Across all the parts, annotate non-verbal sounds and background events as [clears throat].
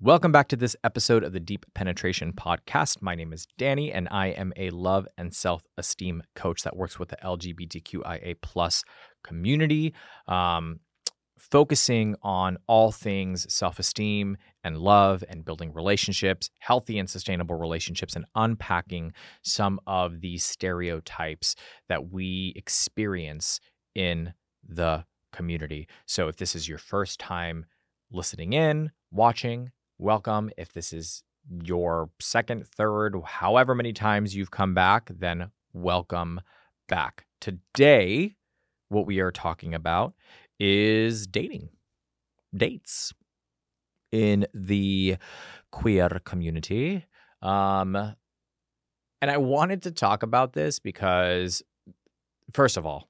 Welcome back to this episode of the Deep Penetration Podcast. My name is Danny, and I am a love and self esteem coach that works with the LGBTQIA plus community, um, focusing on all things self esteem and love and building relationships, healthy and sustainable relationships, and unpacking some of the stereotypes that we experience in the community. So if this is your first time listening in, watching, welcome. If this is your second, third, however many times you've come back, then welcome back. Today, what we are talking about is dating, dates in the queer community. Um, and I wanted to talk about this because, first of all,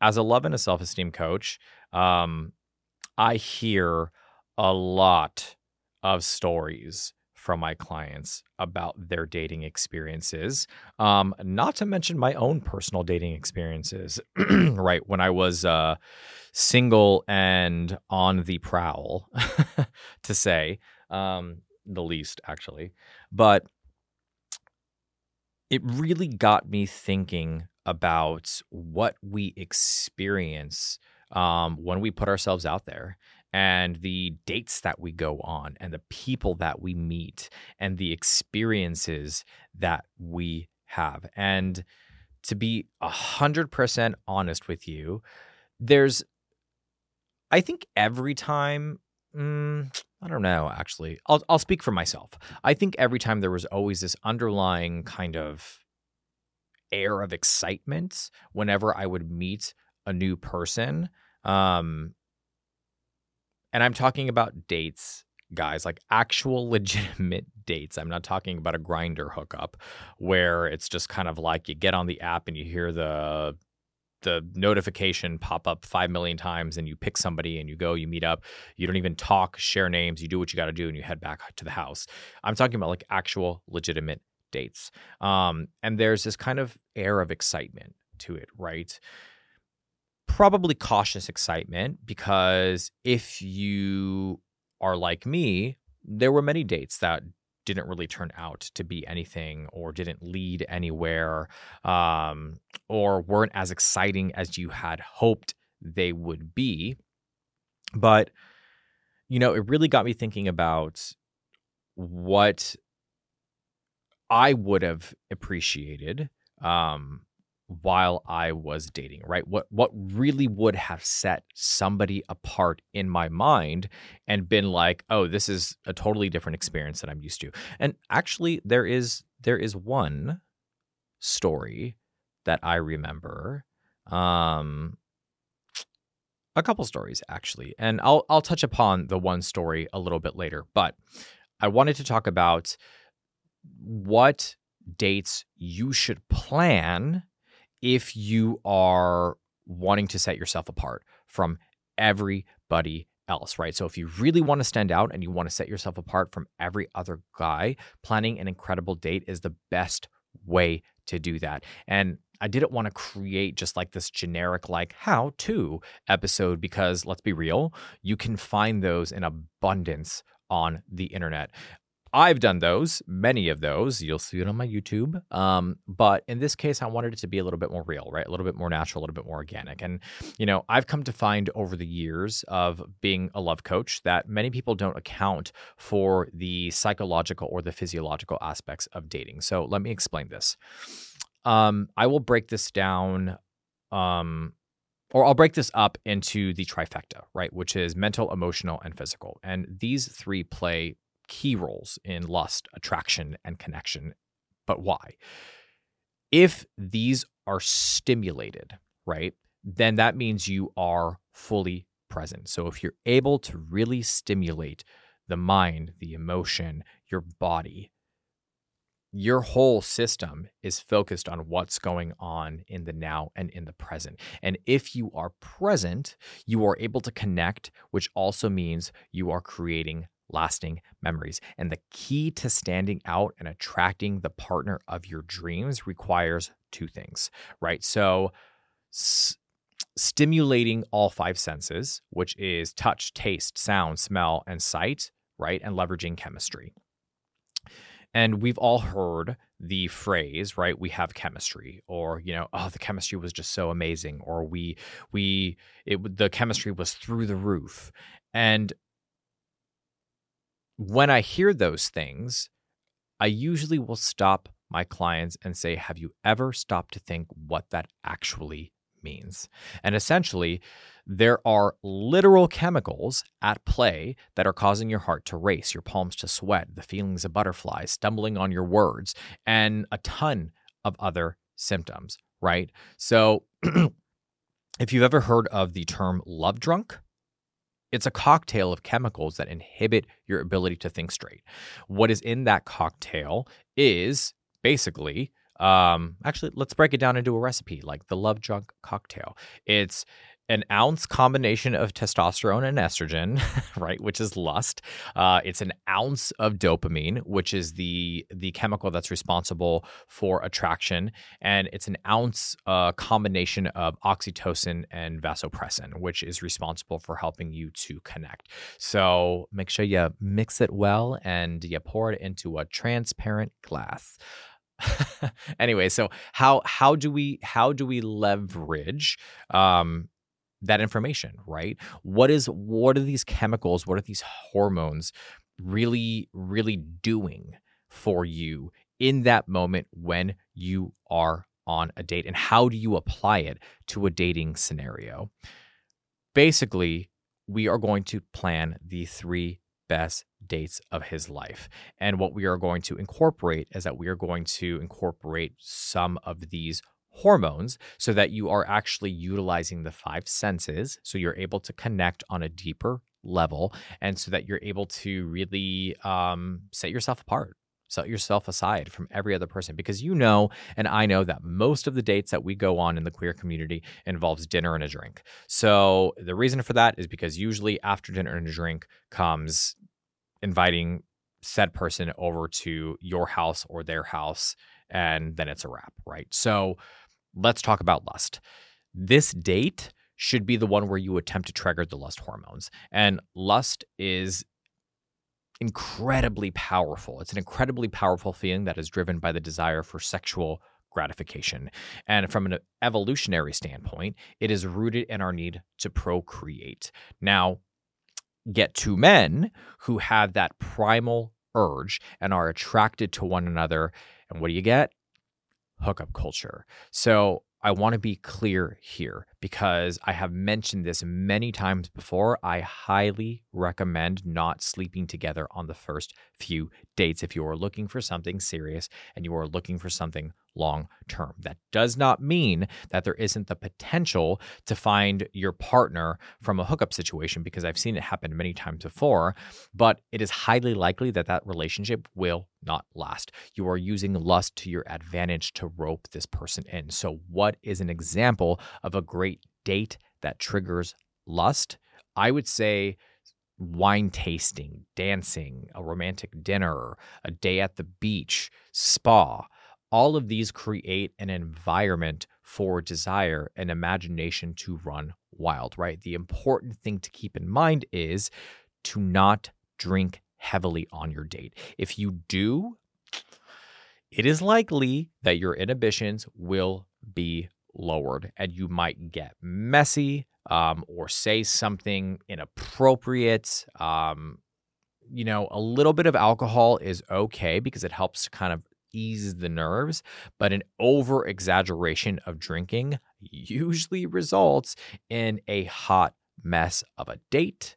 as a love and a self esteem coach, um, I hear a lot of stories from my clients about their dating experiences. Um, not to mention my own personal dating experiences, [clears throat] right? When I was uh, single and on the prowl, [laughs] to say um, the least, actually. But it really got me thinking about what we experience um, when we put ourselves out there and the dates that we go on and the people that we meet and the experiences that we have. And to be 100% honest with you, there's, I think every time, mm, I don't know, actually, I'll, I'll speak for myself. I think every time there was always this underlying kind of air of excitement whenever I would meet a new person. Um, and I'm talking about dates, guys, like actual [laughs] legitimate dates. I'm not talking about a Grindr hookup where it's just kind of like you get on the app and you hear the the notification pop up 5 million times and you pick somebody and you go you meet up. You don't even talk share names. You do what you got to do and you head back to the house. I'm talking about like actual legitimate dates. Um, and there's this kind of air of excitement to it right probably cautious excitement because if you are like me, there were many dates that didn't really turn out to be anything or didn't lead anywhere um, or weren't as exciting as you had hoped they would be. But, you know, it really got me thinking about what I would have appreciated um, while I was dating, right? What what really would have set somebody apart in my mind and been like, "Oh, this is a totally different experience than I'm used to." And actually there is there is one story that I remember um a couple stories actually. And I'll I'll touch upon the one story a little bit later, but I wanted to talk about what dates you should plan if you are wanting to set yourself apart from everybody else, right? So if you really want to stand out and you want to set yourself apart from every other guy, planning an incredible date is the best way to do that. And I didn't want to create just like this generic, like how to episode because let's be real, you can find those in abundance on the internet. I've done those, many of those. You'll see it on my YouTube. Um, but in this case, I wanted it to be a little bit more real, right? A little bit more natural, a little bit more organic. And, you know, I've come to find over the years of being a love coach that many people don't account for the psychological or the physiological aspects of dating. So let me explain this. Um, I will break this down. Um, or I'll break this up into the trifecta, right? Which is mental, emotional, and physical. And these three play key roles in lust, attraction, and connection. But why? If these are stimulated, right, then that means you are fully present. So if you're able to really stimulate the mind, the emotion, your body, your whole system is focused on what's going on in the now and in the present. And if you are present, you are able to connect, which also means you are creating lasting memories. And the key to standing out and attracting the partner of your dreams requires two things, right? So, s- stimulating all five senses, which is touch, taste, sound, smell, and sight, right? And leveraging chemistry. And we've all heard the phrase, right? We have chemistry, or you know, oh, the chemistry was just so amazing, or we we it the chemistry was through the roof. And when I hear those things, I usually will stop my clients and say, Have you ever stopped to think what that actually means? And essentially, there are literal chemicals at play that are causing your heart to race, your palms to sweat, the feelings of butterflies, stumbling on your words, and a ton of other symptoms, right? So, [clears throat] if you've ever heard of the term love drunk, it's a cocktail of chemicals that inhibit your ability to think straight. What is in that cocktail is basically um actually let's break it down into a recipe like the love drunk cocktail. It's an ounce combination of testosterone and estrogen, [laughs] right, which is lust. Uh, it's an ounce of dopamine, which is the the chemical that's responsible for attraction, and it's an ounce uh, combination of oxytocin and vasopressin, which is responsible for helping you to connect. So make sure you mix it well and you pour it into a transparent glass. [laughs] anyway, so how how do we how do we leverage um, that information, right? What is what are these chemicals, what are these hormones really really doing for you in that moment when you are on a date and how do you apply it to a dating scenario? Basically, we are going to plan the 3 best dates of his life. And what we are going to incorporate is that we are going to incorporate some of these hormones so that you are actually utilizing the five senses. So you're able to connect on a deeper level and so that you're able to really um, set yourself apart. Set yourself aside from every other person because you know, and I know that most of the dates that we go on in the queer community involves dinner and a drink. So the reason for that is because usually after dinner and a drink comes inviting said person over to your house or their house, and then it's a wrap, right? So let's talk about lust. This date should be the one where you attempt to trigger the lust hormones. And lust is incredibly powerful. It's an incredibly powerful feeling that is driven by the desire for sexual gratification. And from an evolutionary standpoint, it is rooted in our need to procreate. Now, get two men who have that primal urge and are attracted to one another. And what do you get? Hookup culture. So I want to be clear here because I have mentioned this many times before. I highly recommend not sleeping together on the first few dates if you are looking for something serious and you are looking for something long term. That does not mean that there isn't the potential to find your partner from a hookup situation because I've seen it happen many times before, but it is highly likely that that relationship will not last. You are using lust to your advantage to rope this person in. So, what is an example of a great date that triggers lust? I would say wine tasting, dancing, a romantic dinner, a day at the beach, spa all of these create an environment for desire and imagination to run wild, right? The important thing to keep in mind is to not drink heavily on your date. If you do, it is likely that your inhibitions will be lowered and you might get messy um, or say something inappropriate. Um, you know, a little bit of alcohol is okay because it helps to kind of ease the nerves, but an over exaggeration of drinking usually results in a hot mess of a date,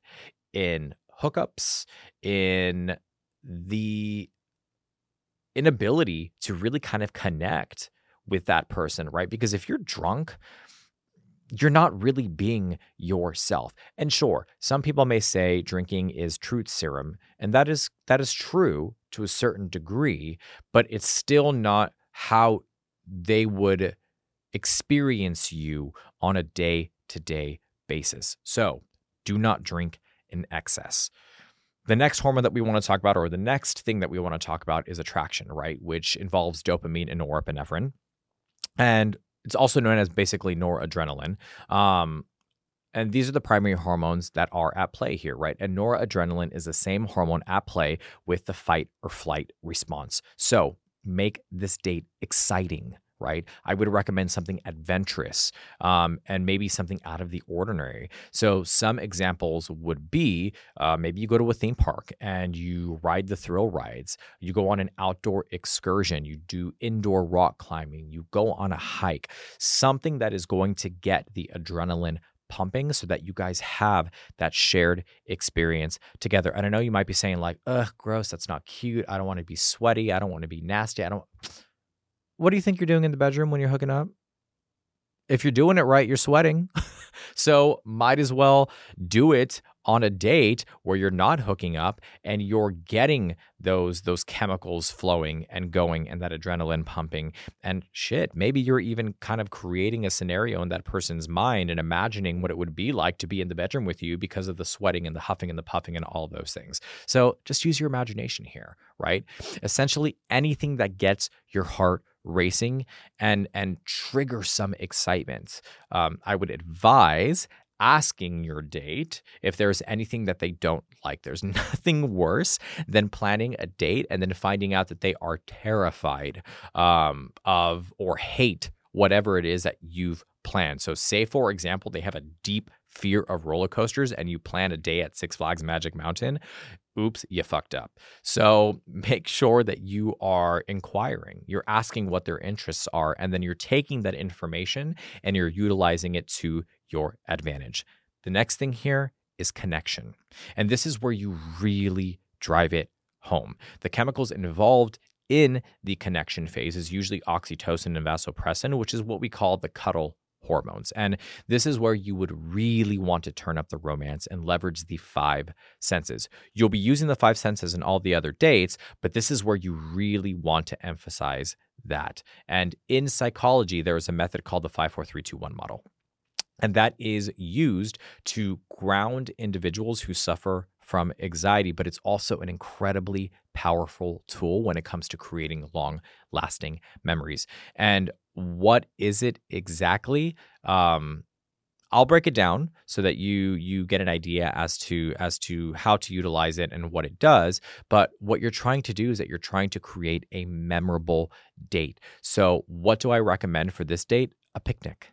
in hookups, in the inability to really kind of connect with that person, right? Because if you're drunk, you're not really being yourself. And sure, some people may say drinking is truth serum, and that is that is true to a certain degree, but it's still not how they would experience you on a day-to-day basis. So, do not drink in excess. The next hormone that we want to talk about, or the next thing that we want to talk about, is attraction, right? Which involves dopamine and norepinephrine. And it's also known as basically noradrenaline. Um, And these are the primary hormones that are at play here, right? And noradrenaline is the same hormone at play with the fight or flight response. So make this date exciting right? I would recommend something adventurous um, and maybe something out of the ordinary. So, some examples would be uh, maybe you go to a theme park and you ride the thrill rides, you go on an outdoor excursion, you do indoor rock climbing, you go on a hike, something that is going to get the adrenaline pumping so that you guys have that shared experience together. And I know you might be saying, like, ugh, gross, that's not cute. I don't want to be sweaty. I don't want to be nasty. I don't what do you think you're doing in the bedroom when you're hooking up? If you're doing it right, you're sweating. [laughs] so might as well do it on a date where you're not hooking up and you're getting those those chemicals flowing and going and that adrenaline pumping and shit maybe you're even kind of creating a scenario in that person's mind and imagining what it would be like to be in the bedroom with you because of the sweating and the huffing and the puffing and all those things so just use your imagination here right essentially anything that gets your heart racing and and trigger some excitement. Um, I would advise asking your date if there's anything that they don't like. There's [laughs] nothing worse than planning a date and then finding out that they are terrified um, of or hate whatever it is that you've planned. So, say for example, they have a deep fear of roller coasters and you plan a day at Six Flags Magic Mountain, oops, you fucked up. So make sure that you are inquiring. You're asking what their interests are, and then you're taking that information and you're utilizing it to your advantage. The next thing here is connection. And this is where you really drive it home. The chemicals involved in the connection phase is usually oxytocin and vasopressin, which is what we call the cuddle hormones. And this is where you would really want to turn up the romance and leverage the five senses. You'll be using the five senses in all the other dates, but this is where you really want to emphasize that. And in psychology, there is a method called the 54321 model. And that is used to ground individuals who suffer from anxiety, but it's also an incredibly powerful tool when it comes to creating long lasting memories. And what is it exactly? Um, I'll break it down so that you you get an idea as to as to how to utilize it and what it does. But what you're trying to do is that you're trying to create a memorable date. So, what do I recommend for this date? A picnic.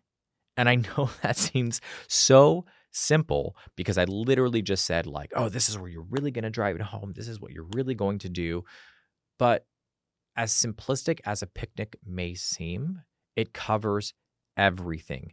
And I [laughs] know that seems so simple because I literally just said, like, oh, this is where you're really going to drive it home. This is what you're really going to do. But as simplistic as a picnic may seem, it covers everything.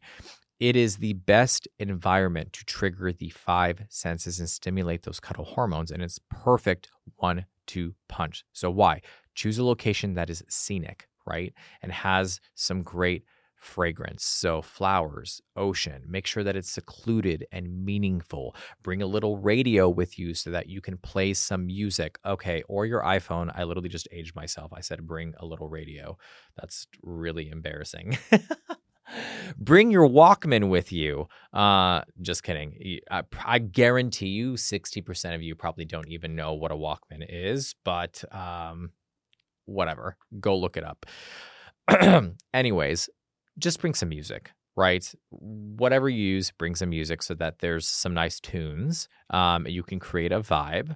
It is the best environment to trigger the five senses and stimulate those cuddle hormones. And it's perfect one two punch. So, why? Choose a location that is scenic, right? And has some great fragrance. So, flowers, ocean, make sure that it's secluded and meaningful. Bring a little radio with you so that you can play some music. Okay, or your iPhone. I literally just aged myself. I said, bring a little radio. That's really embarrassing. [laughs] bring your Walkman with you. Uh, just kidding. I, I, guarantee you, 60% of you probably don't even know what a Walkman is, but um, whatever. Go look it up. [clears throat] Anyways, just bring some music right? Whatever you use, bring some music so that there's some nice tunes. Um, you can create a vibe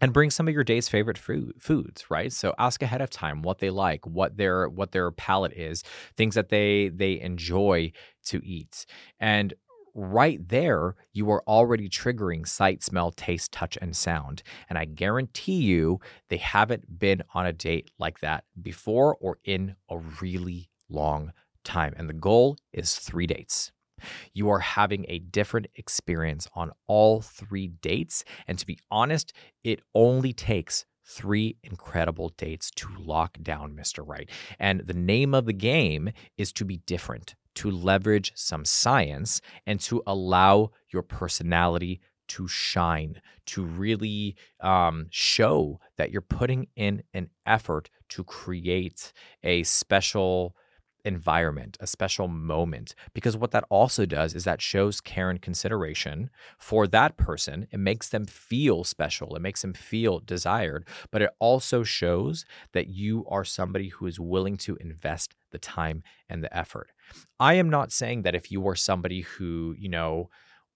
and bring some of your day's favorite food, foods, right? So ask ahead of time what they like, what their what their palate is, things that they they enjoy to eat. And right there, you are already triggering sight, smell, taste, touch, and sound. And I guarantee you, they haven't been on a date like that before or in a really long time. And the goal is three dates. You are having a different experience on all three dates. And to be honest, it only takes three incredible dates to lock down Mr. Right. And the name of the game is to be different, to leverage some science, and to allow your personality to shine, to really um, show that you're putting in an effort to create a special environment, a special moment. Because what that also does is that shows care and consideration for that person. It makes them feel special, it makes them feel desired, but it also shows that you are somebody who is willing to invest the time and the effort. I am not saying that if you are somebody who, you know,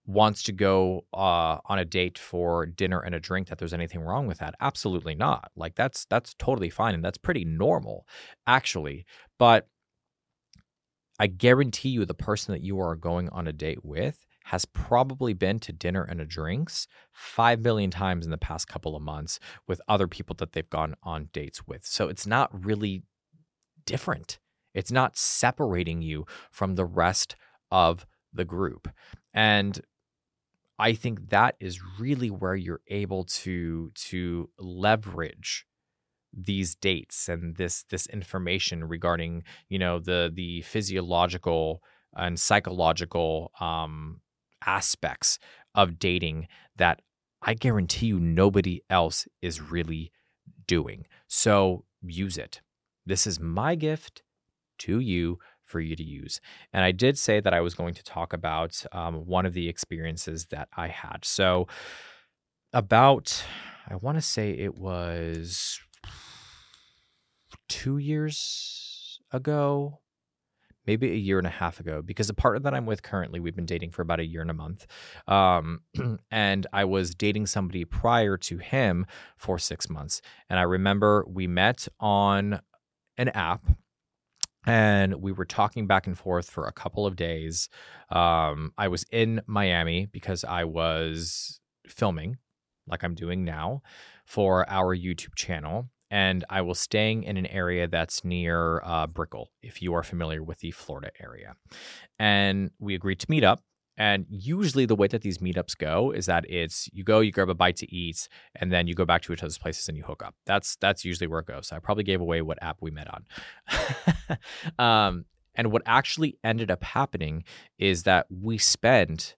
wants to go uh, on a date for dinner and a drink that there's anything wrong with that absolutely not like that's that's totally fine and that's pretty normal actually but i guarantee you the person that you are going on a date with has probably been to dinner and a drinks 5 million times in the past couple of months with other people that they've gone on dates with. So it's not really different. It's not separating you from the rest of the group. And I think that is really where you're able to to leverage these dates and this this information regarding you know the the physiological and psychological um, aspects of dating that I guarantee you nobody else is really doing. So use it. This is my gift to you for you to use. And I did say that I was going to talk about um, one of the experiences that I had. So, about, I want to say it was two years ago, maybe a year and a half ago, because the partner that I'm with currently, we've been dating for about a year and a month. Um, [clears throat] and I was dating somebody prior to him for six months. And I remember we met on an app and we were talking back and forth for a couple of days. Um, I was in Miami because I was filming, like I'm doing now, for our YouTube channel. And I was staying in an area that's near uh, Brickell, if you are familiar with the Florida area. And we agreed to meet up. And usually, the way that these meetups go is that it's you go, you grab a bite to eat, and then you go back to each other's places and you hook up. That's that's usually where it goes. So I probably gave away what app we met on. [laughs] um, and what actually ended up happening is that we spent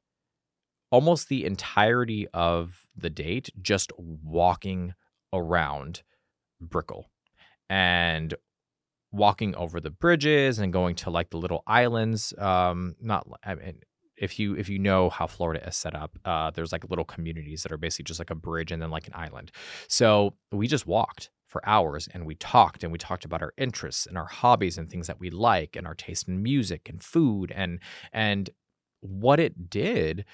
almost the entirety of the date just walking around Brickell and walking over the bridges and going to like the little islands. Um, not I mean, if you if you know how Florida is set up, uh, there's like little communities that are basically just like a bridge and then like an island. So we just walked for hours and we talked and we talked about our interests and our hobbies and things that we like and our taste in music and food and and what it did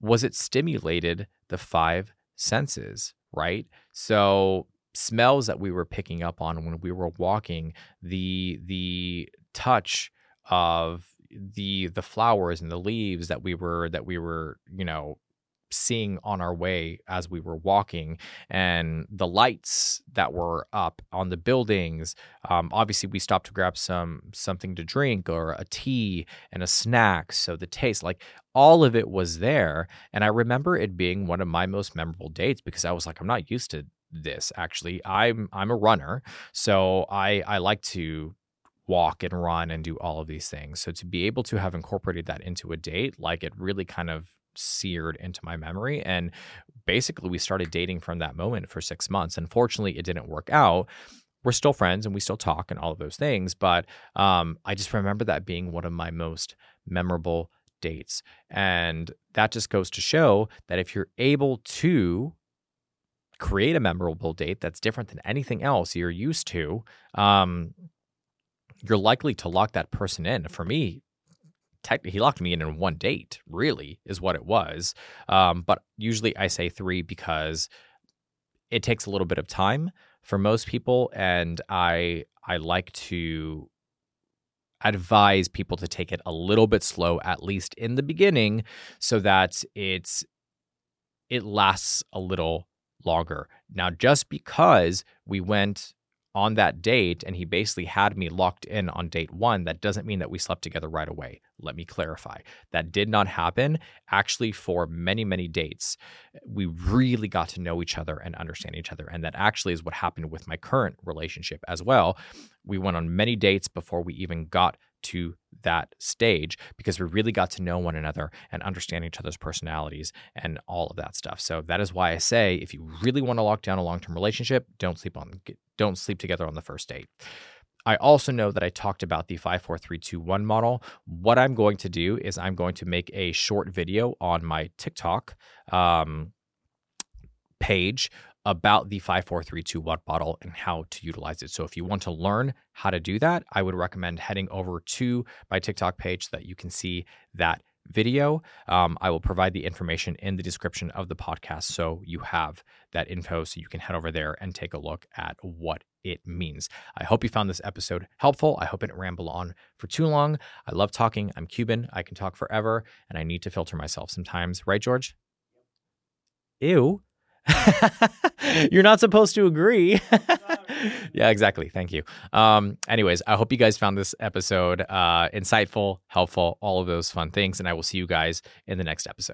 was it stimulated the five senses, right? So smells that we were picking up on when we were walking, the the touch of the the flowers and the leaves that we were that we were you know seeing on our way as we were walking and the lights that were up on the buildings. Um, obviously we stopped to grab some something to drink or a tea and a snack so the taste like all of it was there. And i remember it being one of my most memorable dates because i was like i'm not used to this actually i'm i'm a runner so i i like to walk and run and do all of these things. So to be able to have incorporated that into a date, like it really kind of seared into my memory. And basically, we started dating from that moment for six months. Unfortunately, it didn't work out. We're still friends and we still talk and all of those things. But um, I just remember that being one of my most memorable dates. And that just goes to show that if you're able to create a memorable date that's different than anything else you're used to, um, you're likely to lock that person in. For me, technically, he locked me in in one date, really, is what it was. Um, but usually I say three because it takes a little bit of time for most people. And I, I like to advise people to take it a little bit slow, at least in the beginning, so that it's, it lasts a little longer. Now, just because we went on that date and he basically had me locked in on date one, that doesn't mean that we slept together right away. Let me clarify. That did not happen. Actually, for many, many dates, we really got to know each other and understand each other. And that actually is what happened with my current relationship as well. We went on many dates before we even got to that stage because we really got to know one another and understand each other's personalities and all of that stuff. So that is why I say if you really want to lock down a long-term relationship, don't sleep on don't sleep together on the first date. I also know that I talked about the 54321 model. What I'm going to do is I'm going to make a short video on my TikTok um, page about the 54321 model and how to utilize it. So if you want to learn how to do that, I would recommend heading over to my TikTok page so that you can see that video. Um, I will provide the information in the description of the podcast so you have that info so you can head over there and take a look at what it means. I hope you found this episode helpful. I hope it didn't ramble on for too long. I love talking. I'm Cuban. I can talk forever and I need to filter myself sometimes. Right, George? Ew. [laughs] You're not supposed to agree. [laughs] yeah, exactly. Thank you. Um, anyways, I hope you guys found this episode uh, insightful, helpful, all of those fun things. And I will see you guys in the next episode.